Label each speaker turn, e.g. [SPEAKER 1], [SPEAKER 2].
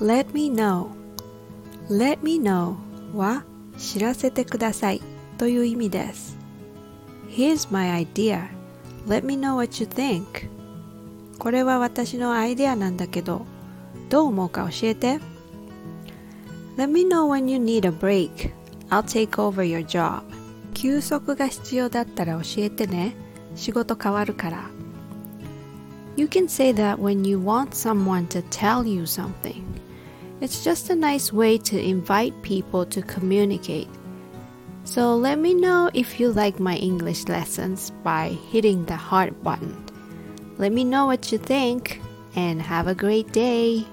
[SPEAKER 1] Let me know Let me know は知らせてくださいという意味です Here's my idea Let me know what you think これは私のアイデアなんだけどどう思うか教えて Let me know when you need a break I'll take over your job 休息が必要だったら教えてね仕事変わるから You can say that when you want someone to tell you something It's just a nice way to invite people to communicate. So let me know if you like my English lessons by hitting the heart button. Let me know what you think and have a great day.